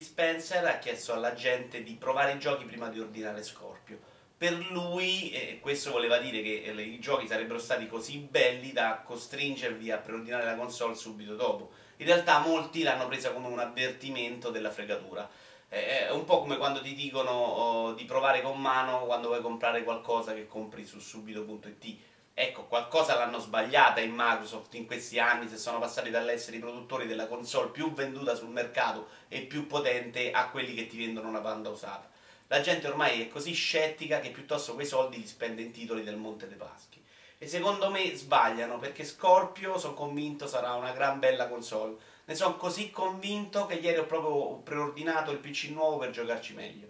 Spencer ha chiesto alla gente di provare i giochi prima di ordinare Scorpio. Per lui eh, questo voleva dire che eh, i giochi sarebbero stati così belli da costringervi a preordinare la console subito dopo. In realtà molti l'hanno presa come un avvertimento della fregatura. Eh, è un po' come quando ti dicono oh, di provare con mano quando vuoi comprare qualcosa che compri su subito.it Ecco, qualcosa l'hanno sbagliata in Microsoft in questi anni, se sono passati dall'essere i produttori della console più venduta sul mercato e più potente a quelli che ti vendono una banda usata. La gente ormai è così scettica che piuttosto quei soldi li spende in titoli del Monte dei Paschi. E secondo me sbagliano, perché Scorpio, sono convinto, sarà una gran bella console. Ne sono così convinto che ieri ho proprio preordinato il PC nuovo per giocarci meglio.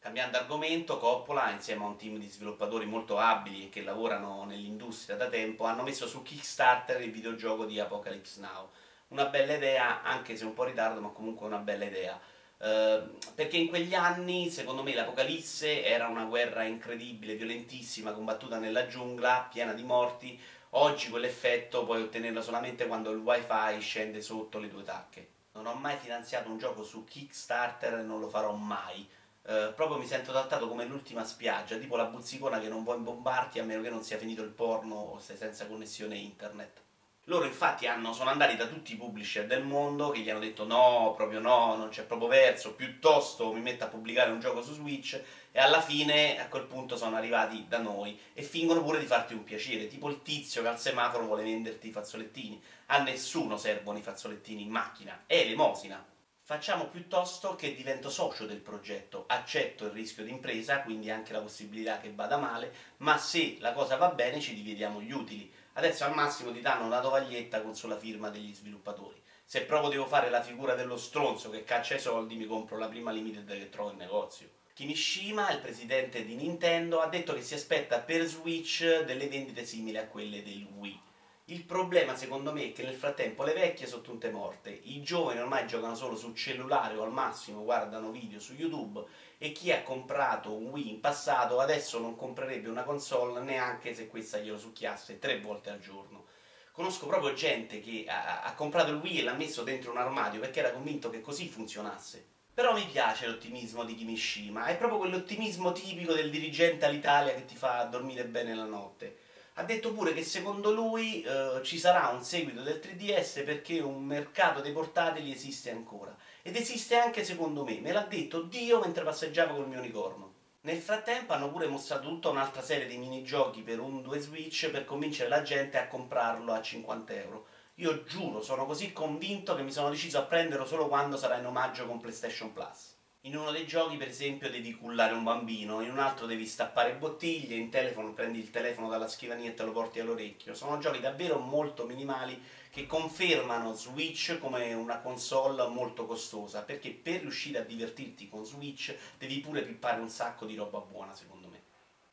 Cambiando argomento, Coppola, insieme a un team di sviluppatori molto abili che lavorano nell'industria da tempo, hanno messo su Kickstarter il videogioco di Apocalypse Now. Una bella idea, anche se un po' in ritardo, ma comunque una bella idea. Uh, perché in quegli anni, secondo me, l'Apocalisse era una guerra incredibile, violentissima, combattuta nella giungla, piena di morti. Oggi quell'effetto puoi ottenerlo solamente quando il wifi scende sotto le tue tacche. Non ho mai finanziato un gioco su Kickstarter e non lo farò mai eh, proprio mi sento trattato come l'ultima spiaggia, tipo la buzzicona che non vuoi imbombarti a meno che non sia finito il porno o sei senza connessione internet. Loro infatti hanno, sono andati da tutti i publisher del mondo che gli hanno detto no, proprio no, non c'è proprio verso, piuttosto mi metto a pubblicare un gioco su Switch e alla fine a quel punto sono arrivati da noi e fingono pure di farti un piacere, tipo il tizio che al semaforo vuole venderti i fazzolettini. A nessuno servono i fazzolettini in macchina, è elemosina. Facciamo piuttosto che divento socio del progetto, accetto il rischio d'impresa, quindi anche la possibilità che vada male, ma se la cosa va bene ci dividiamo gli utili. Adesso al massimo ti danno una tovaglietta con sola firma degli sviluppatori. Se proprio devo fare la figura dello stronzo che caccia i soldi, mi compro la prima limited che trovo in negozio. Kimishima, il presidente di Nintendo, ha detto che si aspetta per Switch delle vendite simili a quelle del Wii. Il problema secondo me è che nel frattempo le vecchie sono tutte morte, i giovani ormai giocano solo sul cellulare o al massimo guardano video su YouTube e chi ha comprato un Wii in passato adesso non comprerebbe una console neanche se questa glielo succhiasse tre volte al giorno. Conosco proprio gente che ha, ha comprato il Wii e l'ha messo dentro un armadio perché era convinto che così funzionasse. Però mi piace l'ottimismo di Kimishima, è proprio quell'ottimismo tipico del dirigente all'Italia che ti fa dormire bene la notte ha detto pure che secondo lui eh, ci sarà un seguito del 3DS perché un mercato dei portatili esiste ancora. Ed esiste anche secondo me, me l'ha detto Dio mentre passeggiava col mio unicorno. Nel frattempo hanno pure mostrato tutta un'altra serie di minigiochi per un 2 Switch per convincere la gente a comprarlo a 50 euro. Io giuro, sono così convinto che mi sono deciso a prenderlo solo quando sarà in omaggio con PlayStation Plus. In uno dei giochi, per esempio, devi cullare un bambino, in un altro devi stappare bottiglie, in telefono prendi il telefono dalla scrivania e te lo porti all'orecchio. Sono giochi davvero molto minimali che confermano Switch come una console molto costosa, perché per riuscire a divertirti con Switch devi pure pippare un sacco di roba buona, secondo me.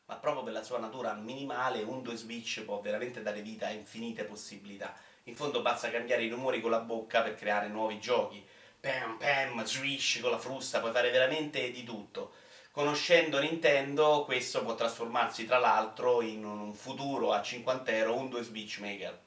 Ma proprio per la sua natura minimale, un 2 Switch può veramente dare vita a infinite possibilità. In fondo basta cambiare i rumori con la bocca per creare nuovi giochi pam pam, swish con la frusta, puoi fare veramente di tutto. Conoscendo Nintendo, questo può trasformarsi tra l'altro in un futuro a 50 euro un 2 Switch Maker.